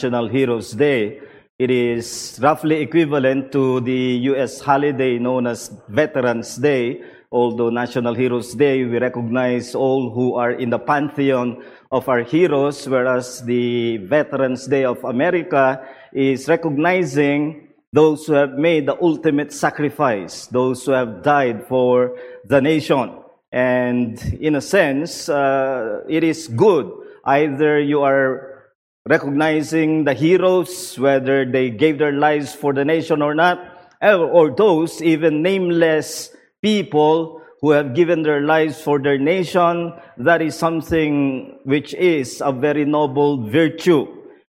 National Heroes Day. It is roughly equivalent to the U.S. holiday known as Veterans Day, although National Heroes Day, we recognize all who are in the pantheon of our heroes, whereas the Veterans Day of America is recognizing those who have made the ultimate sacrifice, those who have died for the nation. And in a sense, uh, it is good. Either you are recognizing the heroes, whether they gave their lives for the nation or not, eh, or those even nameless people who have given their lives for their nation. That is something which is a very noble virtue.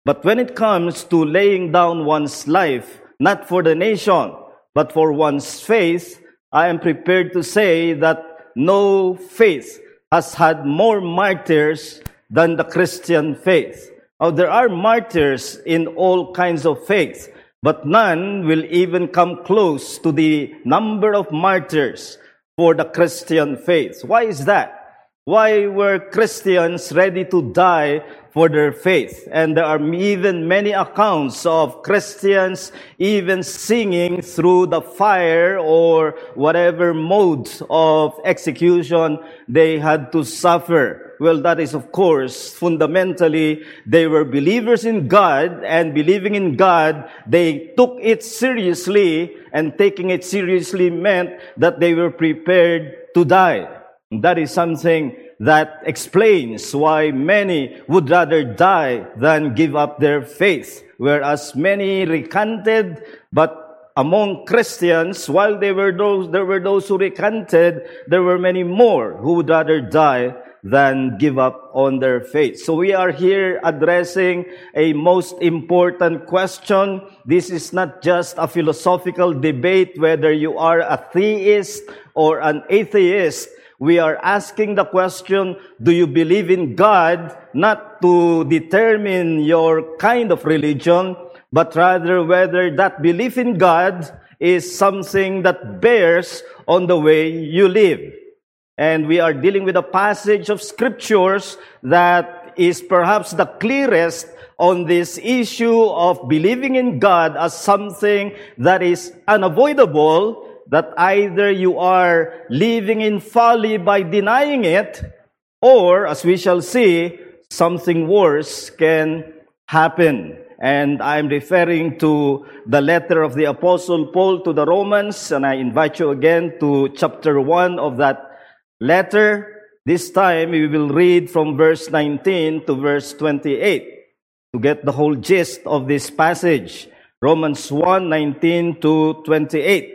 But when it comes to laying down one's life, not for the nation, but for one's faith, I am prepared to say that no faith has had more martyrs than the Christian faith. Now, there are martyrs in all kinds of faiths, but none will even come close to the number of martyrs for the Christian faith. Why is that? Why were Christians ready to die for their faith. And there are even many accounts of Christians even singing through the fire or whatever mode of execution they had to suffer. Well, that is of course fundamentally they were believers in God and believing in God, they took it seriously and taking it seriously meant that they were prepared to die. That is something that explains why many would rather die than give up their faith, whereas many recanted, but among Christians, while there were those, there were those who recanted, there were many more who would rather die than give up on their faith. So we are here addressing a most important question. This is not just a philosophical debate whether you are a theist or an atheist we are asking the question, do you believe in God not to determine your kind of religion, but rather whether that belief in God is something that bears on the way you live. And we are dealing with a passage of scriptures that is perhaps the clearest on this issue of believing in God as something that is unavoidable that either you are living in folly by denying it, or, as we shall see, something worse can happen. And I'm referring to the letter of the Apostle Paul to the Romans, and I invite you again to chapter 1 of that letter. This time we will read from verse 19 to verse 28 to get the whole gist of this passage. Romans 1 19 to 28.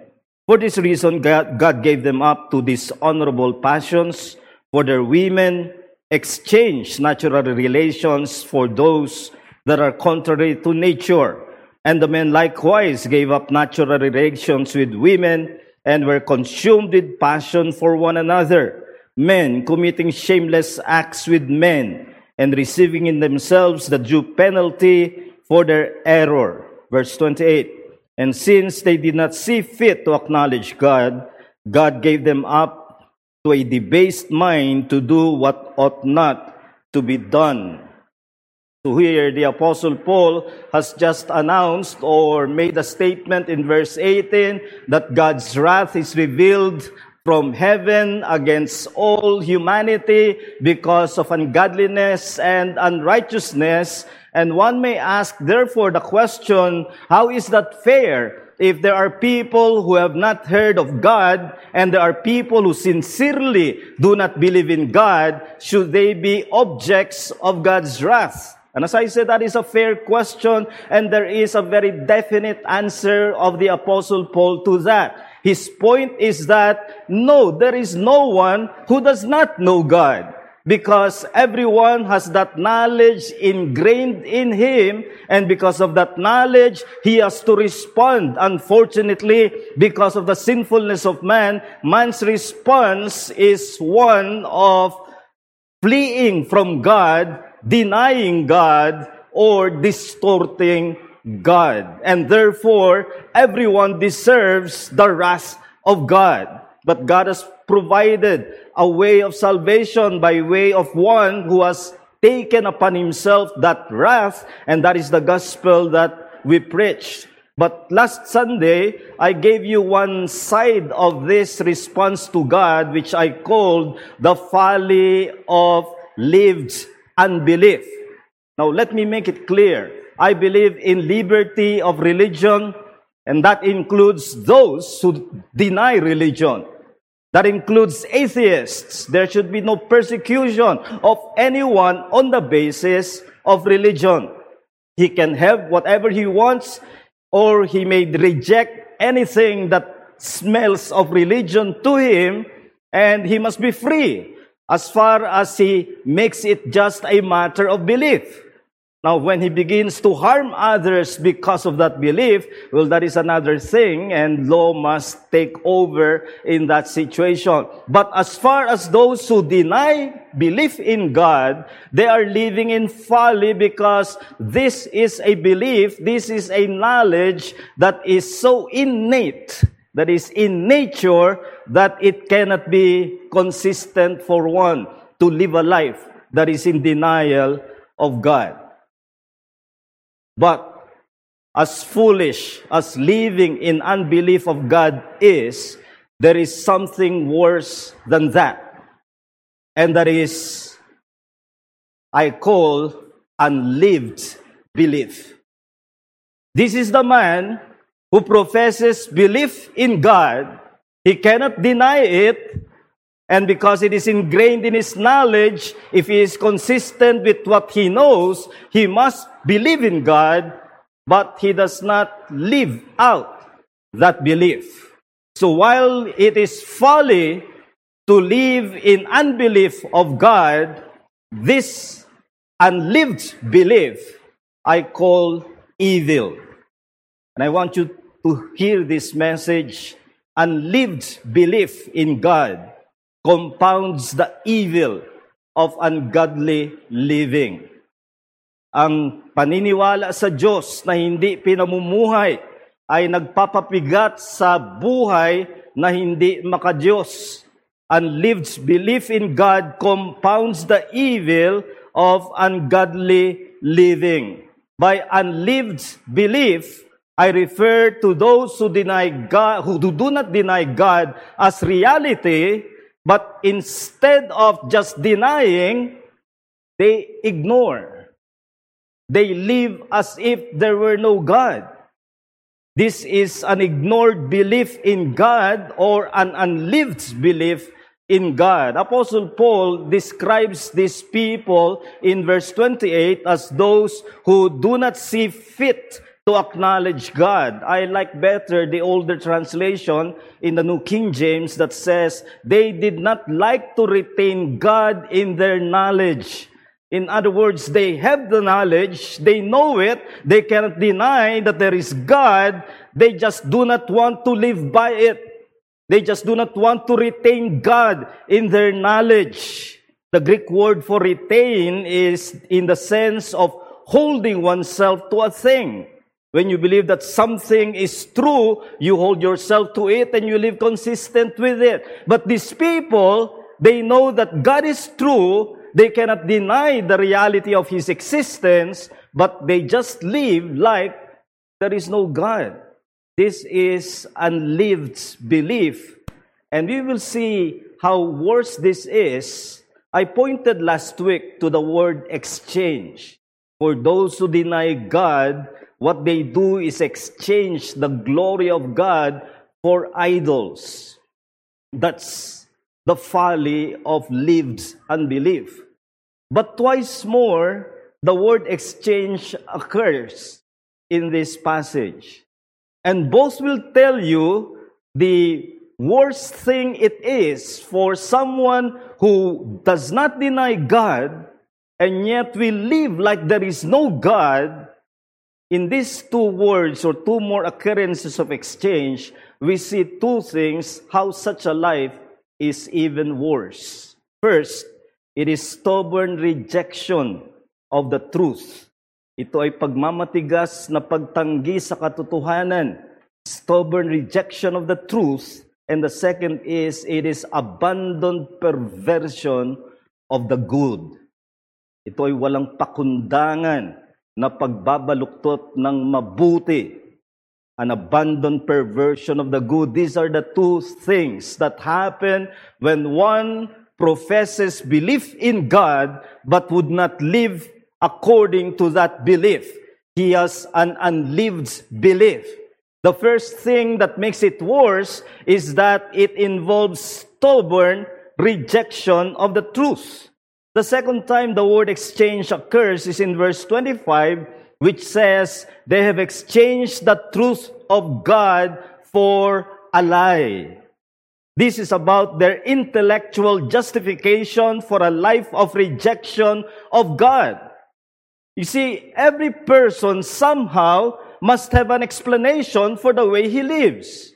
For this reason, God, gave them up to dishonorable passions, for their women exchanged natural relations for those that are contrary to nature. And the men likewise gave up natural relations with women and were consumed with passion for one another. Men committing shameless acts with men and receiving in themselves the due penalty for their error. Verse 28. And since they did not see fit to acknowledge God, God gave them up to a debased mind to do what ought not to be done. So here, the Apostle Paul has just announced or made a statement in verse 18 that God's wrath is revealed from heaven against all humanity because of ungodliness and unrighteousness. And one may ask, therefore, the question, how is that fair? If there are people who have not heard of God and there are people who sincerely do not believe in God, should they be objects of God's wrath? And as I said, that is a fair question, and there is a very definite answer of the Apostle Paul to that. His point is that no, there is no one who does not know God because everyone has that knowledge ingrained in him and because of that knowledge he has to respond unfortunately because of the sinfulness of man man's response is one of fleeing from god denying god or distorting God. And therefore, everyone deserves the wrath of God. But God has provided a way of salvation by way of one who has taken upon himself that wrath, and that is the gospel that we preach. But last Sunday, I gave you one side of this response to God, which I called the folly of lived unbelief. Now, let me make it clear. I believe in liberty of religion, and that includes those who deny religion. That includes atheists. There should be no persecution of anyone on the basis of religion. He can have whatever he wants, or he may reject anything that smells of religion to him, and he must be free as far as he makes it just a matter of belief. Now, when he begins to harm others because of that belief, well, that is another thing, and law must take over in that situation. But as far as those who deny belief in God, they are living in folly because this is a belief, this is a knowledge that is so innate, that is in nature, that it cannot be consistent for one to live a life that is in denial of God. But as foolish as living in unbelief of God is, there is something worse than that. And that is, I call unlived belief. This is the man who professes belief in God. He cannot deny it. And because it is ingrained in his knowledge, if he is consistent with what he knows, he must believe in God, but he does not live out that belief. So while it is folly to live in unbelief of God, this unlived belief I call evil. And I want you to hear this message. Unlived belief in God compounds the evil of ungodly living. Ang paniniwala sa Diyos na hindi pinamumuhay ay nagpapapigat sa buhay na hindi makadiyos. Unlived belief in God compounds the evil of ungodly living. By unlived belief, I refer to those who deny God, who do not deny God as reality, but instead of just denying, they ignore They live as if there were no God. This is an ignored belief in God or an unlived belief in God. Apostle Paul describes these people in verse 28 as those who do not see fit to acknowledge God. I like better the older translation in the New King James that says, they did not like to retain God in their knowledge. In other words, they have the knowledge, they know it, they cannot deny that there is God, they just do not want to live by it. They just do not want to retain God in their knowledge. The Greek word for retain is in the sense of holding oneself to a thing. When you believe that something is true, you hold yourself to it and you live consistent with it. But these people, they know that God is true, they cannot deny the reality of his existence, but they just live like there is no God. This is unlived belief, And we will see how worse this is. I pointed last week to the word exchange. For those who deny God, what they do is exchange the glory of God for idols. That's the folly of lived unbelief. But twice more, the word exchange occurs in this passage. And both will tell you the worst thing it is for someone who does not deny God and yet we live like there is no God. In these two words or two more occurrences of exchange, we see two things how such a life is even worse. First, it is stubborn rejection of the truth. Ito ay pagmamatigas na pagtanggi sa katotohanan. Stubborn rejection of the truth. And the second is, it is abandoned perversion of the good. Ito ay walang pakundangan na pagbabaluktot ng mabuti. An abandoned perversion of the good. These are the two things that happen when one professes belief in God but would not live according to that belief. He has an unlived belief. The first thing that makes it worse is that it involves stubborn rejection of the truth. The second time the word exchange occurs is in verse 25, which says, They have exchanged the truth of God for a lie. This is about their intellectual justification for a life of rejection of God. You see, every person somehow must have an explanation for the way he lives.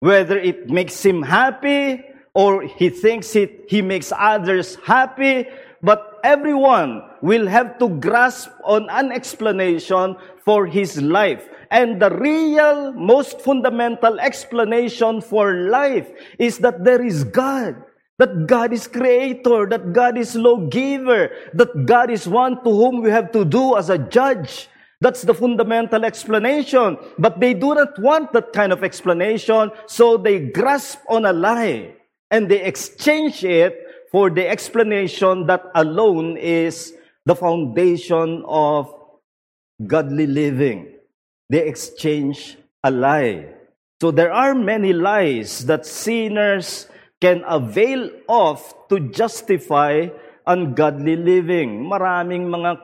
Whether it makes him happy or he thinks it, he makes others happy, but everyone will have to grasp on an explanation for his life. And the real, most fundamental explanation for life is that there is God that God is creator, that God is lawgiver, that God is one to whom we have to do as a judge. That's the fundamental explanation. But they do not want that kind of explanation, so they grasp on a lie and they exchange it for the explanation that alone is the foundation of godly living. They exchange a lie. So there are many lies that sinners can avail of to justify ungodly living. Maraming mga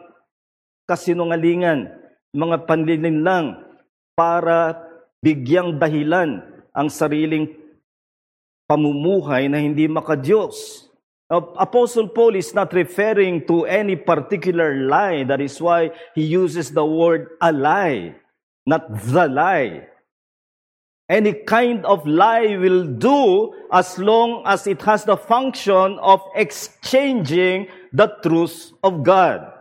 kasinungalingan, mga panlilinlang para bigyang dahilan ang sariling pamumuhay na hindi makadiyos. Apostle Paul is not referring to any particular lie. That is why he uses the word a lie, not the lie. Any kind of lie will do as long as it has the function of exchanging the truth of God.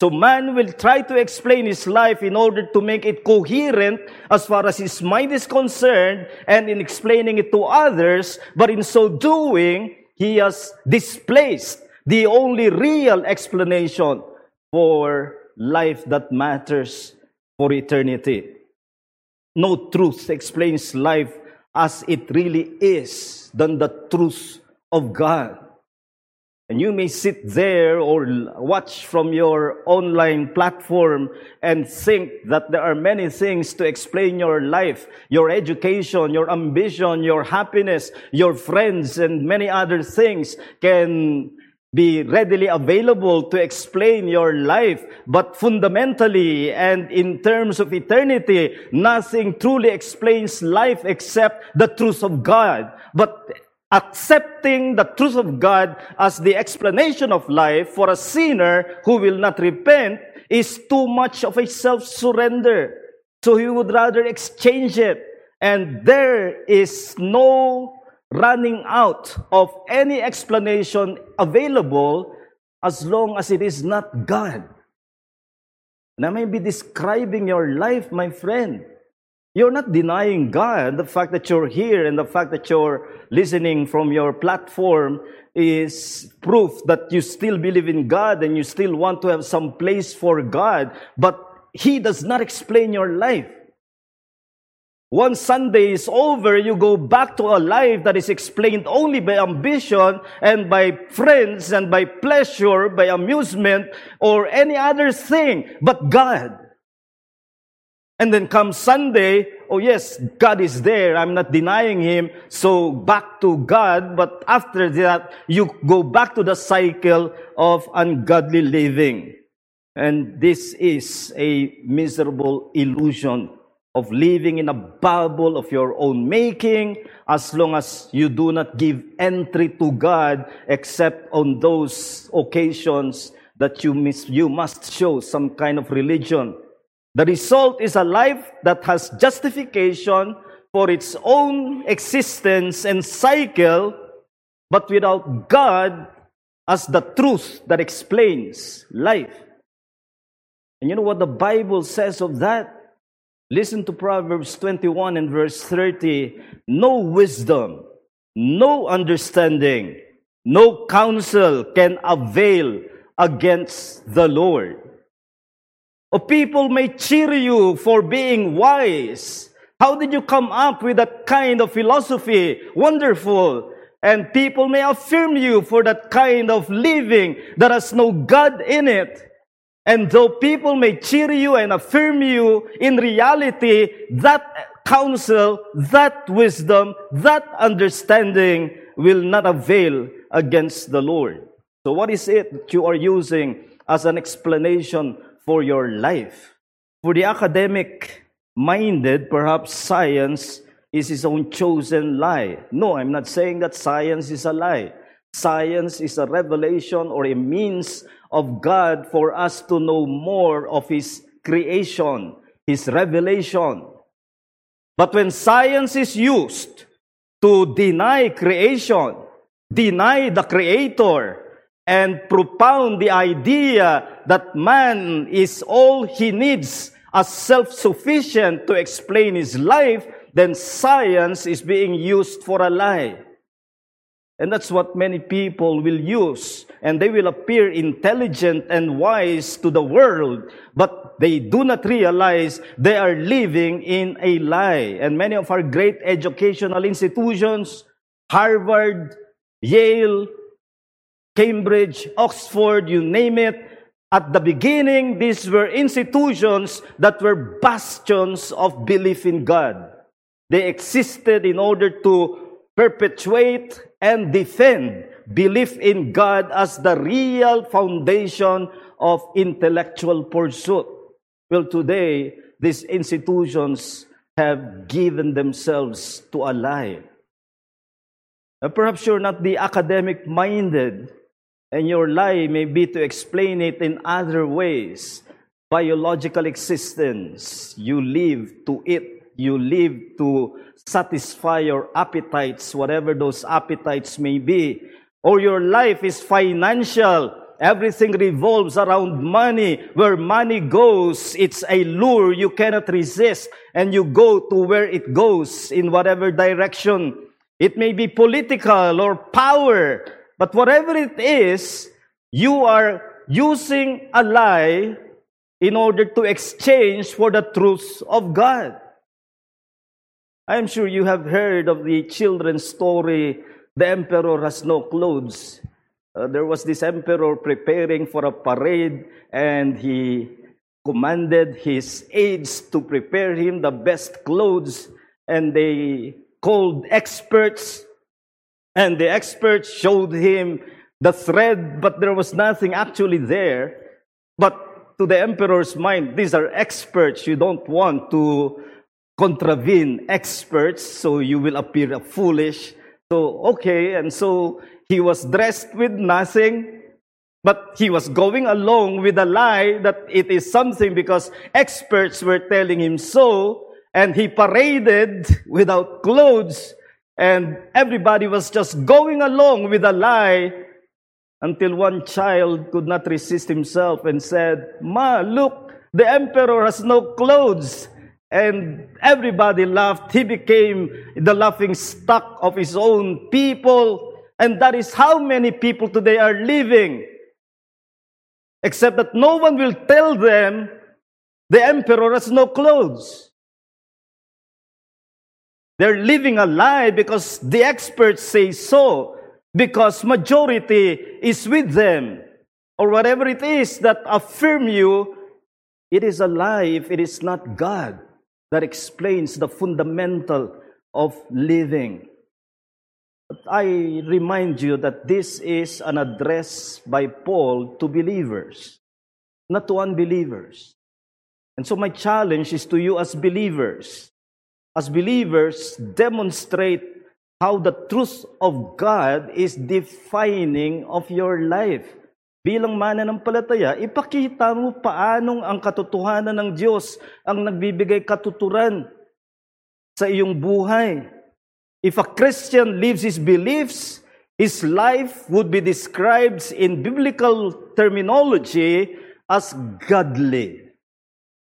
So man will try to explain his life in order to make it coherent as far as his mind is concerned and in explaining it to others, but in so doing, he has displaced the only real explanation for life that matters for eternity. No truth explains life as it really is than the truth of God. And you may sit there or watch from your online platform and think that there are many things to explain your life, your education, your ambition, your happiness, your friends, and many other things can be readily available to explain your life. But fundamentally and in terms of eternity, nothing truly explains life except the truth of God. But accepting the truth of God as the explanation of life for a sinner who will not repent is too much of a self-surrender. So he would rather exchange it. And there is no running out of any explanation available as long as it is not God. And I may be describing your life, my friend. You're not denying God. The fact that you're here and the fact that you're listening from your platform is proof that you still believe in God and you still want to have some place for God. But He does not explain your life. Once Sunday is over, you go back to a life that is explained only by ambition and by friends and by pleasure, by amusement or any other thing but God. And then come Sunday, oh yes, God is there. I'm not denying Him. So back to God. But after that, you go back to the cycle of ungodly living. And this is a miserable illusion of living in a bubble of your own making as long as you do not give entry to God except on those occasions that you, miss, you must show some kind of religion. The result is a life that has justification for its own existence and cycle, but without God as the truth that explains life. And you know what the Bible says of that? Listen to Proverbs 21 and verse 30. No wisdom, no understanding, no counsel can avail against the Lord. Or people may cheer you for being wise. How did you come up with that kind of philosophy? Wonderful. And people may affirm you for that kind of living that has no God in it. And though people may cheer you and affirm you, in reality, that counsel, that wisdom, that understanding will not avail against the Lord. So what is it that you are using as an explanation for your life? For the academic minded, perhaps science is his own chosen lie. No, I'm not saying that science is a lie. Science is a revelation or a means of God for us to know more of His creation, His revelation. But when science is used to deny creation, deny the Creator, and propound the idea that man is all he needs as self-sufficient to explain his life, then science is being used for a lie. And that's what many people will use. And they will appear intelligent and wise to the world, but they do not realize they are living in a lie. And many of our great educational institutions, Harvard, Yale, Cambridge, Oxford, you name it, at the beginning, these were institutions that were bastions of belief in God. They existed in order to perpetuate and defend belief in God as the real foundation of intellectual pursuit. Well, today, these institutions have given themselves to a lie. Perhaps you're not the academic minded, and your lie may be to explain it in other ways. Biological existence, you live to it you live to satisfy your appetites, whatever those appetites may be. Or your life is financial. Everything revolves around money. Where money goes, it's a lure you cannot resist. And you go to where it goes in whatever direction. It may be political or power. But whatever it is, you are using a lie in order to exchange for the truths of God. I am sure you have heard of the children's story, The Emperor Has No Clothes. Uh, there was this emperor preparing for a parade, and he commanded his aides to prepare him the best clothes, and they called experts, and the experts showed him the thread, but there was nothing actually there. But to the emperor's mind, these are experts. You don't want to contravene experts, so you will appear foolish. So, okay, and so he was dressed with nothing, but he was going along with a lie that it is something because experts were telling him so, and he paraded without clothes, and everybody was just going along with a lie until one child could not resist himself and said, Ma, look, the emperor has no clothes. And everybody laughed. He became the laughing stock of his own people. And that is how many people today are living. Except that no one will tell them the emperor has no clothes. They're living a lie because the experts say so, because majority is with them, or whatever it is that affirm you, it is a lie if it is not God that explains the fundamental of living. But I remind you that this is an address by Paul to believers, not to unbelievers. And so my challenge is to you as believers. As believers, demonstrate how the truth of God is defining of your life. Bilang mananampalataya, ipakita mo paanong ang katotohanan ng Diyos ang nagbibigay katuturan sa iyong buhay. If a Christian lives his beliefs, his life would be described in biblical terminology as godly.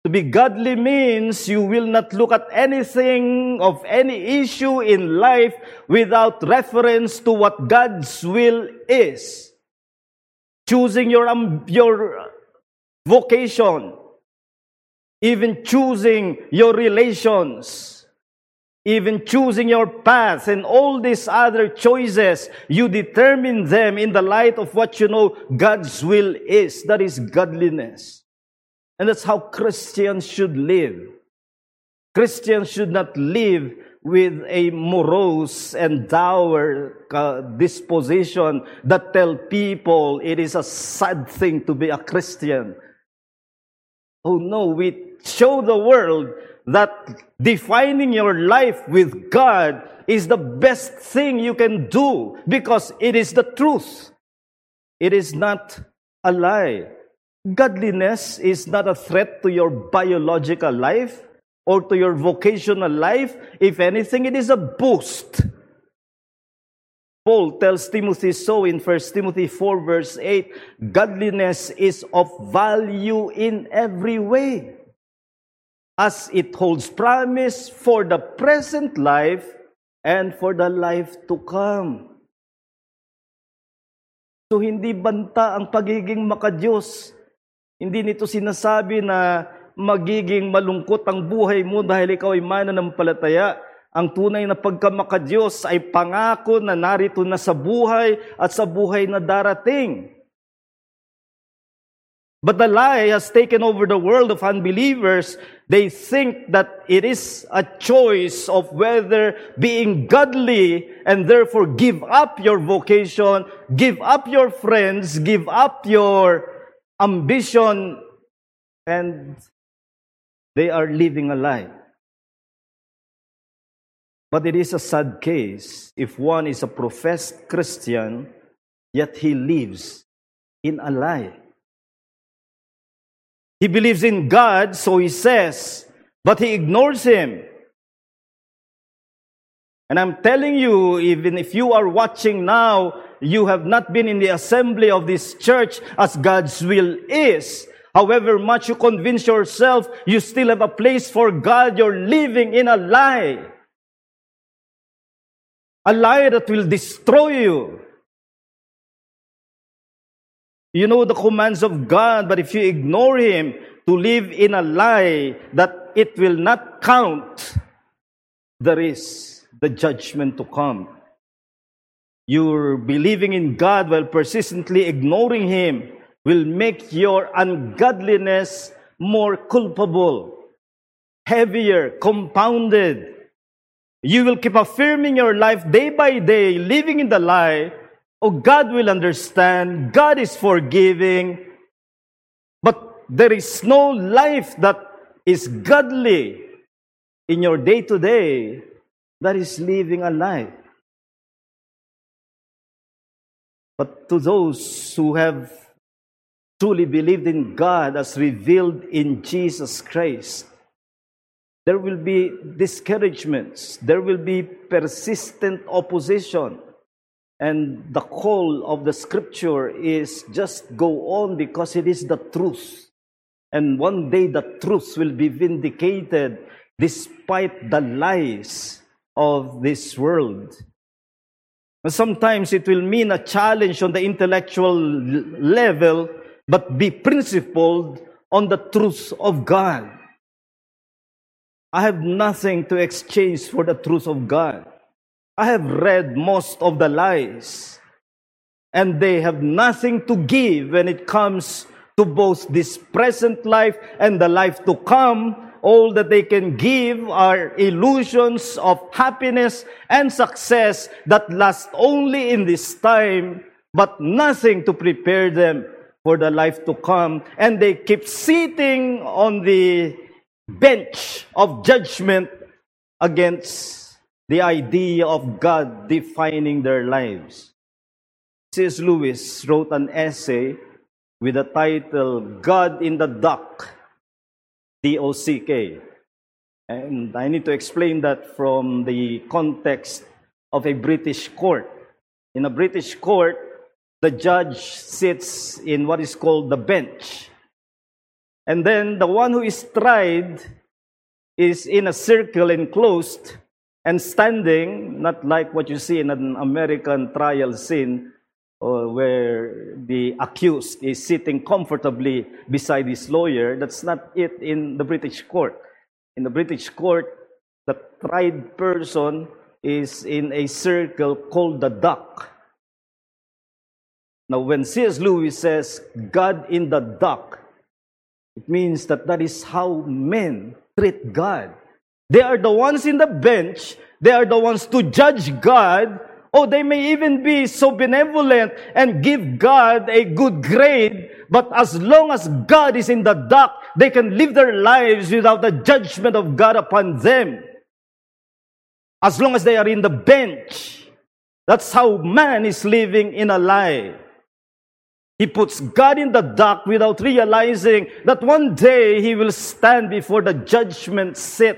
To be godly means you will not look at anything of any issue in life without reference to what God's will is. Choosing your, um, your vocation, even choosing your relations, even choosing your path and all these other choices, you determine them in the light of what you know God's will is. That is godliness. And that's how Christians should live. Christians should not live with a morose and dour uh, disposition that tell people it is a sad thing to be a Christian. Oh no, we show the world that defining your life with God is the best thing you can do because it is the truth. It is not a lie. Godliness is not a threat to your biological life or to your vocational life. If anything, it is a boost. Paul tells Timothy so in 1 Timothy 4 verse 8, godliness is of value in every way as it holds promise for the present life and for the life to come. So hindi banta ang pagiging makadiyos. Hindi nito sinasabi na magiging malungkot ang buhay mo dahil ikaw ay mananampalataya. Ang tunay na pagkamakadiyos ay pangako na narito na sa buhay at sa buhay na darating. But the lie has taken over the world of unbelievers. They think that it is a choice of whether being godly and therefore give up your vocation, give up your friends, give up your ambition, and they are living a lie. But it is a sad case if one is a professed Christian, yet he lives in a lie. He believes in God, so he says, but he ignores him. And I'm telling you, even if you are watching now, you have not been in the assembly of this church as God's will is. However much you convince yourself you still have a place for God, you're living in a lie. A lie that will destroy you. You know the commands of God, but if you ignore Him to live in a lie that it will not count, there is the judgment to come. You're believing in God while persistently ignoring Him will make your ungodliness more culpable, heavier, compounded. You will keep affirming your life day by day, living in the lie, Oh, God will understand. God is forgiving. But there is no life that is godly in your day to day that is living a life. But to those who have truly believed in God as revealed in Jesus Christ, there will be discouragements, there will be persistent opposition. And the call of the scripture is just go on because it is the truth. And one day the truth will be vindicated despite the lies of this world. Sometimes it will mean a challenge on the intellectual level, but be principled on the truth of God. I have nothing to exchange for the truth of God. I have read most of the lies, and they have nothing to give when it comes to both this present life and the life to come. All that they can give are illusions of happiness and success that last only in this time, but nothing to prepare them for the life to come. And they keep sitting on the bench of judgment against the idea of God defining their lives. C.S. Lewis wrote an essay with the title God in the Dock, D O C K. And I need to explain that from the context of a British court. In a British court, the judge sits in what is called the bench. And then the one who is tried is in a circle enclosed and standing, not like what you see in an American trial scene uh, where the accused is sitting comfortably beside his lawyer. That's not it in the British court. In the British court, the tried person is in a circle called the dock. Now, when C.S. Lewis says, God in the dock, it means that that is how men treat God. They are the ones in the bench. They are the ones to judge God. Oh, they may even be so benevolent and give God a good grade. But as long as God is in the dock, they can live their lives without the judgment of God upon them. As long as they are in the bench. That's how man is living in a lie. He puts God in the dock without realizing that one day he will stand before the judgment seat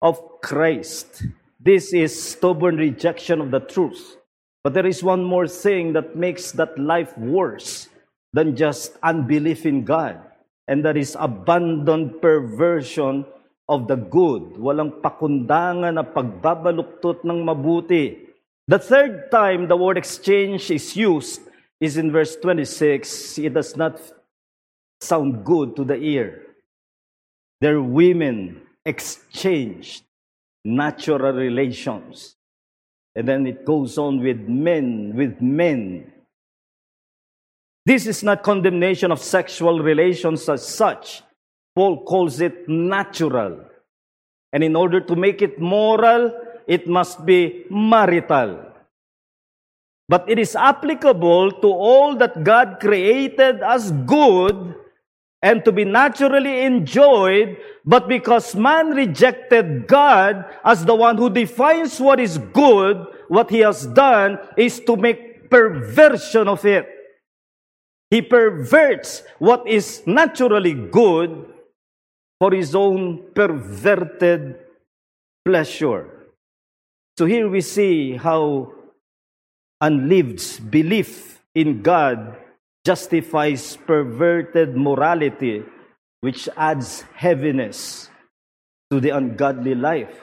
of Christ. This is stubborn rejection of the truth. But there is one more thing that makes that life worse than just unbelief in God. And that is abandoned perversion of the good. Walang pakundangan na pagbabaluktot ng mabuti. The third time the word exchange is used is in verse 26. It does not sound good to the ear. Their women exchanged natural relations. And then it goes on with men, with men. This is not condemnation of sexual relations as such. Paul calls it natural. And in order to make it moral, it must be marital. But it is applicable to all that God created as good and to be naturally enjoyed, but because man rejected God as the one who defines what is good, what he has done is to make perversion of it. He perverts what is naturally good for his own perverted pleasure. So here we see how unlived belief in God justifies perverted morality, which adds heaviness to the ungodly life.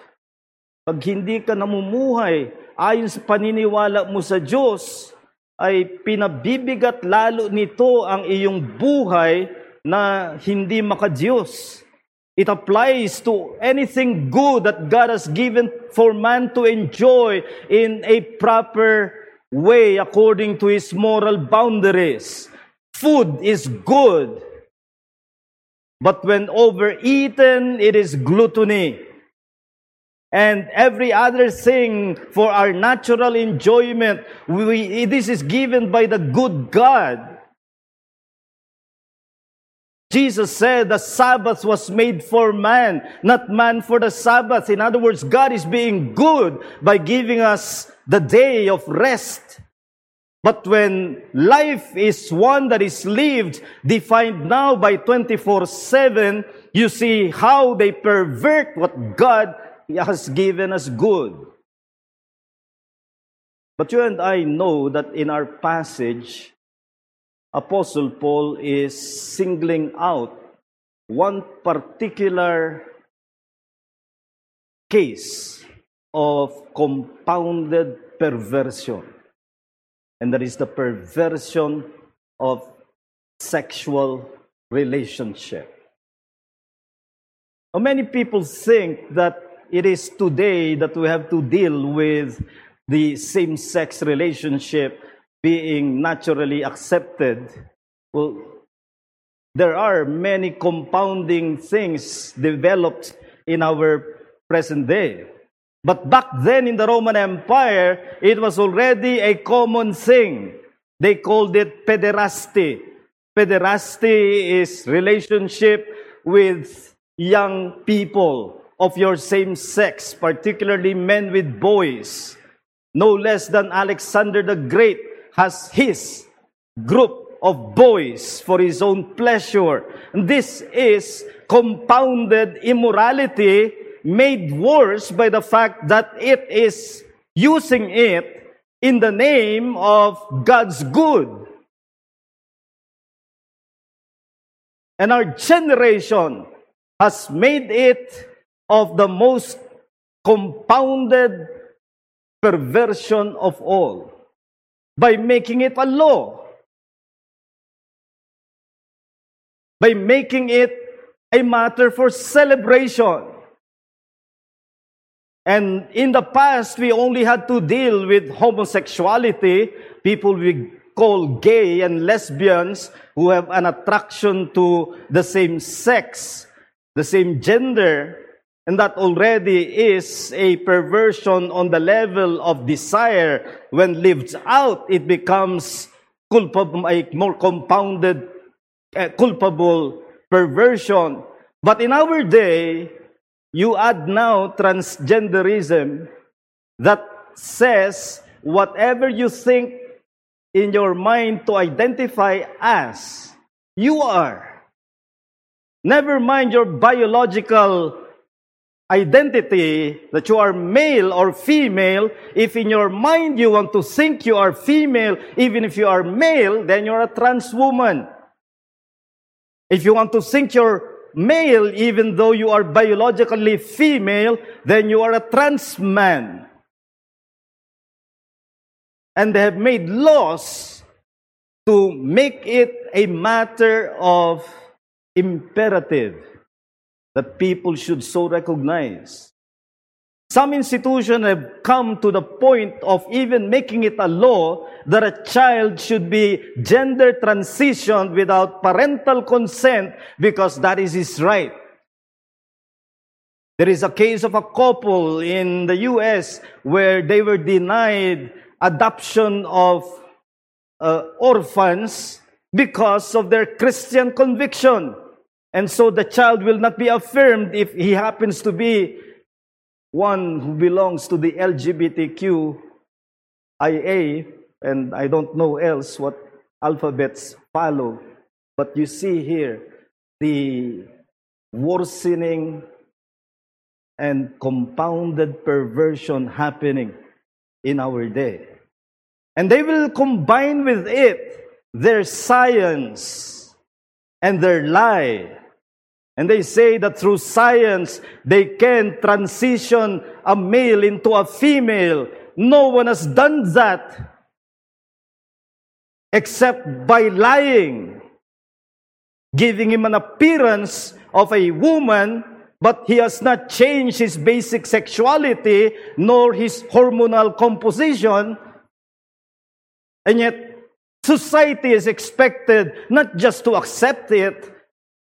Pag hindi ka namumuhay ayon sa paniniwala mo sa Diyos, ay pinabibigat lalo nito ang iyong buhay na hindi makadiyos. It applies to anything good that God has given for man to enjoy in a proper way according to his moral boundaries. Food is good, but when overeaten, it is gluttony. And every other thing for our natural enjoyment, we, this is given by the good God. Jesus said the Sabbath was made for man, not man for the Sabbath. In other words, God is being good by giving us the day of rest. But when life is one that is lived, defined now by 24-7, you see how they pervert what God has given us good. But you and I know that in our passage, Apostle Paul is singling out one particular case of compounded perversion. And that is the perversion of sexual relationship. Many people think that it is today that we have to deal with the same sex relationship being naturally accepted. Well, there are many compounding things developed in our present day. But back then in the Roman Empire, it was already a common thing. They called it pederasty. Pederasty is relationship with young people of your same sex, particularly men with boys. No less than Alexander the Great has his group of boys for his own pleasure. This is compounded immorality made worse by the fact that it is using it in the name of God's good. And our generation has made it of the most compounded perversion of all by making it a law. by making it a matter for celebration. And in the past, we only had to deal with homosexuality, people we call gay and lesbians who have an attraction to the same sex, the same gender, and that already is a perversion on the level of desire. When lived out, it becomes culpable, a more compounded uh, culpable perversion. But in our day, you add now transgenderism that says whatever you think in your mind to identify as, you are. Never mind your biological identity that you are male or female. If in your mind you want to think you are female, even if you are male, then you're a trans woman. If you want to think you're male, even though you are biologically female, then you are a trans man. And they have made laws to make it a matter of imperative that people should so recognize. Some institutions have come to the point of even making it a law that a child should be gender transitioned without parental consent because that is his right. There is a case of a couple in the US where they were denied adoption of uh, orphans because of their Christian conviction. And so the child will not be affirmed if he happens to be one who belongs to the LGBTQIA, and I don't know else what alphabets follow. But you see here the worsening and compounded perversion happening in our day. And they will combine with it their science and their lie and they say that through science, they can transition a male into a female. No one has done that except by lying, giving him an appearance of a woman, but he has not changed his basic sexuality nor his hormonal composition. And yet, society is expected not just to accept it,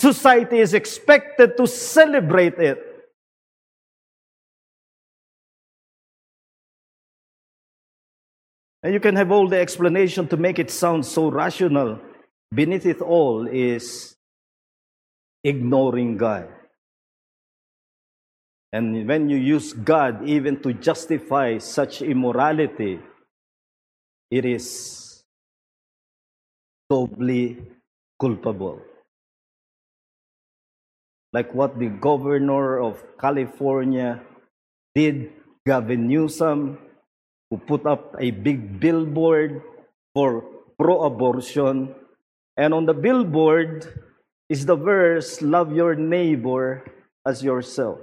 Society is expected to celebrate it. And you can have all the explanation to make it sound so rational. Beneath it all is ignoring God. And when you use God even to justify such immorality, it is doubly culpable like what the governor of California did, Gavin Newsom, who put up a big billboard for pro abortion. And on the billboard is the verse, Love your neighbor as yourself.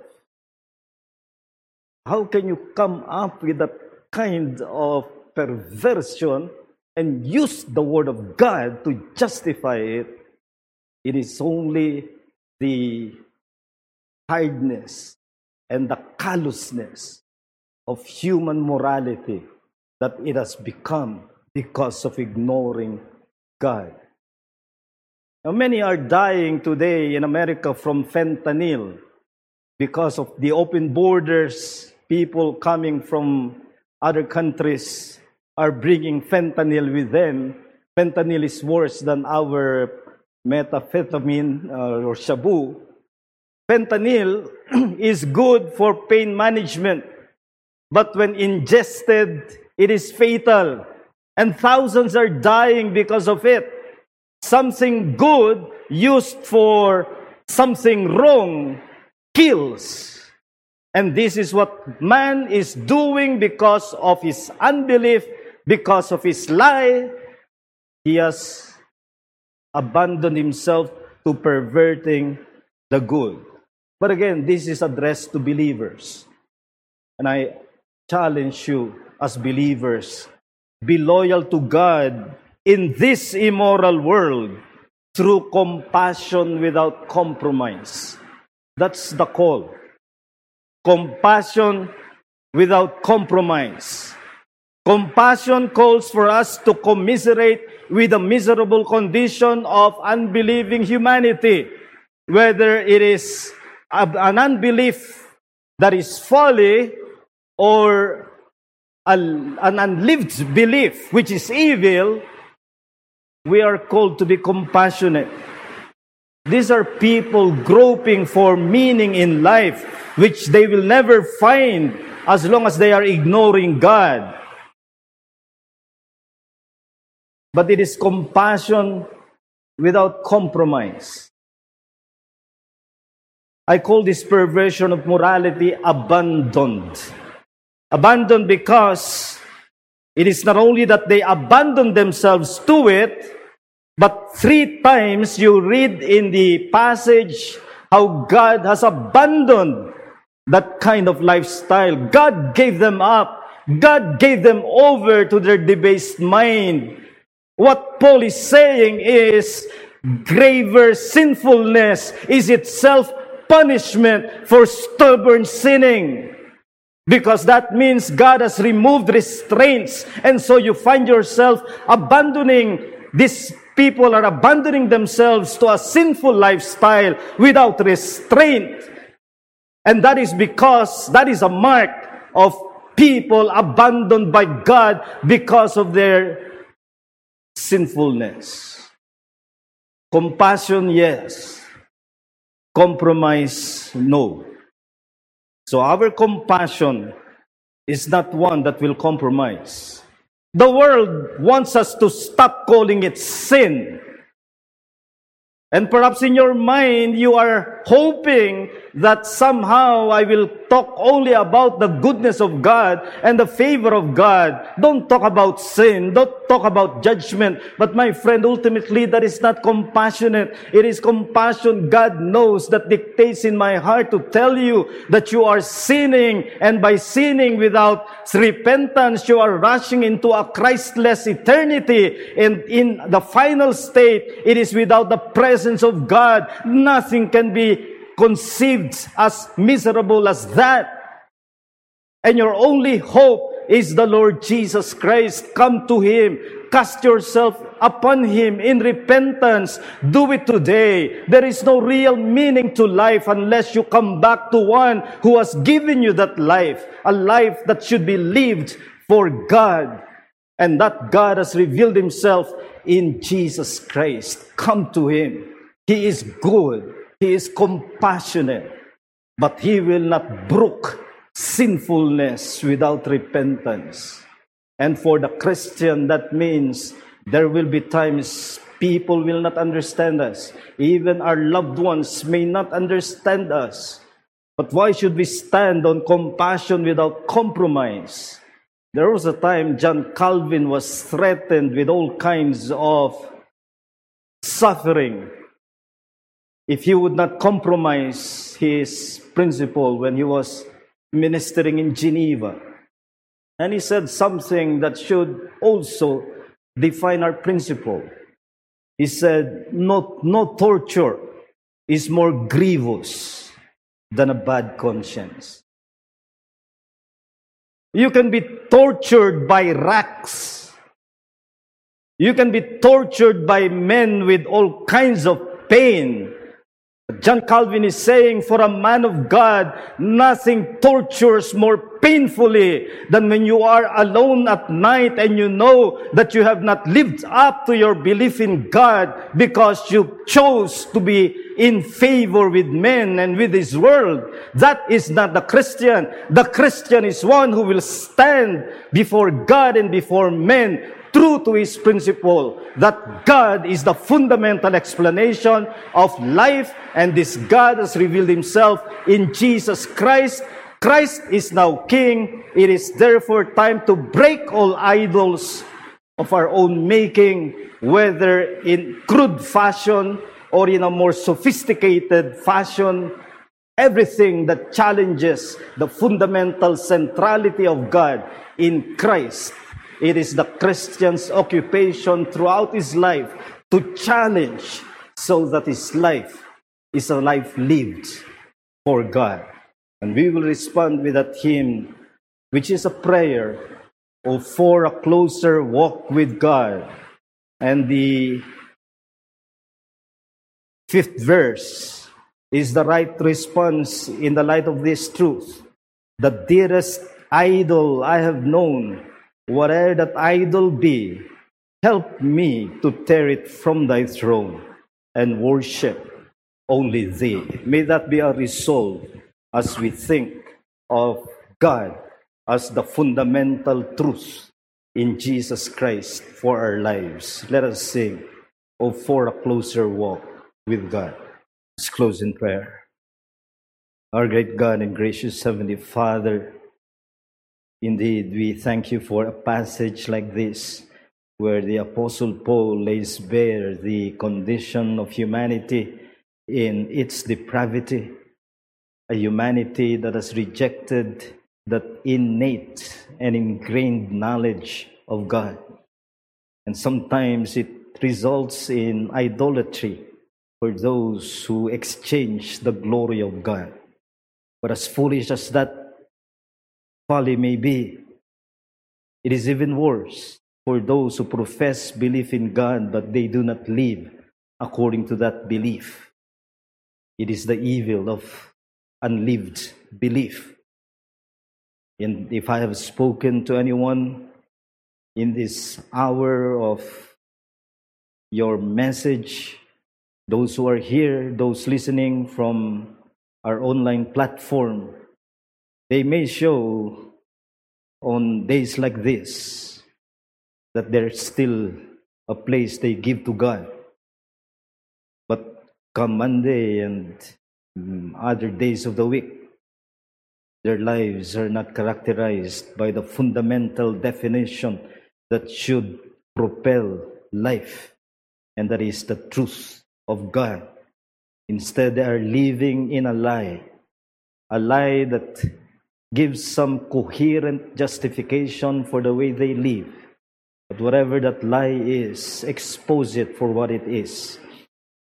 How can you come up with that kind of perversion and use the word of God to justify it? It is only the hardness and the callousness of human morality that it has become because of ignoring God. Now, many are dying today in America from fentanyl because of the open borders. People coming from other countries are bringing fentanyl with them. Fentanyl is worse than our methamphetamine uh, or shabu. Fentanyl is good for pain management, but when ingested, it is fatal, and thousands are dying because of it. Something good used for something wrong kills. And this is what man is doing because of his unbelief, because of his lie. He has abandoned himself to perverting the good. But again, this is addressed to believers. And I challenge you as believers be loyal to God in this immoral world through compassion without compromise. That's the call. Compassion without compromise. Compassion calls for us to commiserate with the miserable condition of unbelieving humanity, whether it is an unbelief that is folly or an unlived belief which is evil, we are called to be compassionate. These are people groping for meaning in life, which they will never find as long as they are ignoring God. But it is compassion without compromise. I call this perversion of morality abandoned. Abandoned because it is not only that they abandon themselves to it, but three times you read in the passage how God has abandoned that kind of lifestyle. God gave them up. God gave them over to their debased mind. What Paul is saying is graver sinfulness is itself punishment for stubborn sinning. Because that means God has removed restraints. And so you find yourself abandoning, these people are abandoning themselves to a sinful lifestyle without restraint. And that is because that is a mark of people abandoned by God because of their sinfulness. Compassion, yes. Compromise, no. So our compassion is not one that will compromise. The world wants us to stop calling it sin and perhaps in your mind, you are hoping that somehow I will talk only about the goodness of God and the favor of God. Don't talk about sin. Don't talk about judgment. But my friend, ultimately, that is not compassionate. It is compassion God knows that dictates in my heart to tell you that you are sinning. And by sinning without repentance, you are rushing into a Christless eternity. And in the final state, it is without the presence of God, nothing can be conceived as miserable as that. And your only hope is the Lord Jesus Christ. Come to Him. Cast yourself upon Him in repentance. Do it today. There is no real meaning to life unless you come back to one who has given you that life, a life that should be lived for God. And that God has revealed Himself in Jesus Christ. Come to Him. He is good. He is compassionate. But He will not brook sinfulness without repentance. And for the Christian, that means there will be times people will not understand us. Even our loved ones may not understand us. But why should we stand on compassion without compromise? There was a time John Calvin was threatened with all kinds of suffering if he would not compromise his principle when he was ministering in Geneva. And he said something that should also define our principle. He said, no, no torture is more grievous than a bad conscience. You can be tortured by racks. You can be tortured by men with all kinds of pain. John Calvin is saying, for a man of God, nothing tortures more painfully than when you are alone at night and you know that you have not lived up to your belief in God because you chose to be in favor with men and with this world. That is not the Christian. The Christian is one who will stand before God and before men true to his principle that God is the fundamental explanation of life and this God has revealed himself in Jesus Christ. Christ is now king. It is therefore time to break all idols of our own making, whether in crude fashion or in a more sophisticated fashion. Everything that challenges the fundamental centrality of God in Christ it is the Christian's occupation throughout his life to challenge so that his life is a life lived for God. And we will respond with that hymn, which is a prayer of for a closer walk with God. And the fifth verse is the right response in the light of this truth. The dearest idol I have known Whatever that idol be, help me to tear it from thy throne and worship only thee. May that be our resolve as we think of God as the fundamental truth in Jesus Christ for our lives. Let us sing, Oh, for a closer walk with God. Let's close in prayer. Our great God and gracious Heavenly Father, Indeed, we thank you for a passage like this, where the Apostle Paul lays bare the condition of humanity in its depravity, a humanity that has rejected that innate and ingrained knowledge of God. And sometimes it results in idolatry for those who exchange the glory of God. But as foolish as that folly may be. It is even worse for those who profess belief in God, but they do not live according to that belief. It is the evil of unlived belief. And if I have spoken to anyone in this hour of your message, those who are here, those listening from our online platform, they may show on days like this that there's still a place they give to God. But come Monday and mm, other days of the week, their lives are not characterized by the fundamental definition that should propel life, and that is the truth of God. Instead, they are living in a lie, a lie that gives some coherent justification for the way they live. But whatever that lie is, expose it for what it is.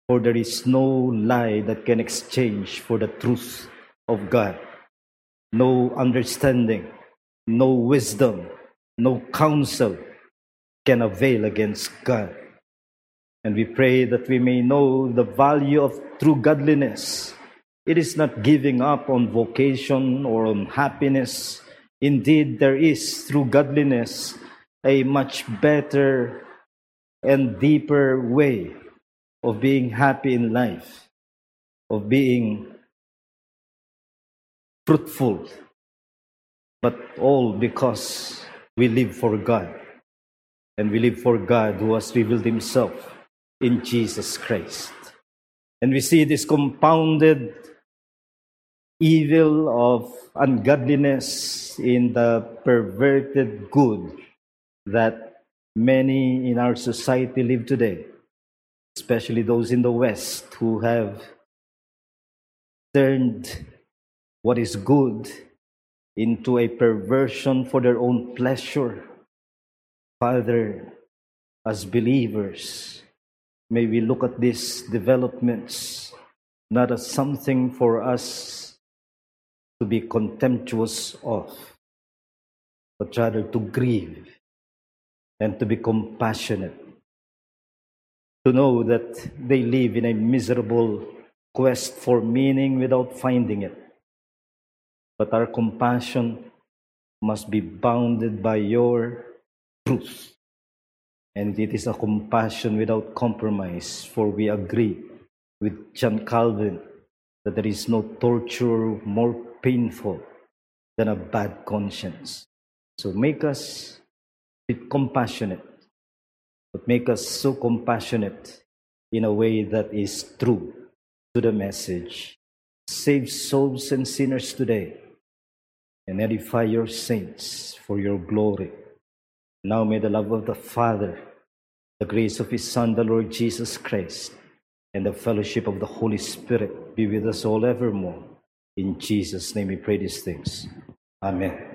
For there is no lie that can exchange for the truth of God. No understanding, no wisdom, no counsel can avail against God. And we pray that we may know the value of true godliness it is not giving up on vocation or on happiness. Indeed, there is, through godliness, a much better and deeper way of being happy in life, of being fruitful, but all because we live for God. And we live for God who has revealed Himself in Jesus Christ. And we see this compounded evil of ungodliness in the perverted good that many in our society live today, especially those in the West who have turned what is good into a perversion for their own pleasure. Father, as believers, may we look at these developments not as something for us to be contemptuous of, but rather to grieve and to be compassionate. To know that they live in a miserable quest for meaning without finding it. But our compassion must be bounded by your truth. And it is a compassion without compromise, for we agree with John Calvin that there is no torture more painful than a bad conscience. So make us be compassionate, but make us so compassionate in a way that is true to the message. Save souls and sinners today and edify your saints for your glory. Now may the love of the Father, the grace of His Son, the Lord Jesus Christ, and the fellowship of the Holy Spirit be with us all evermore. In Jesus' name we pray these things. Amen.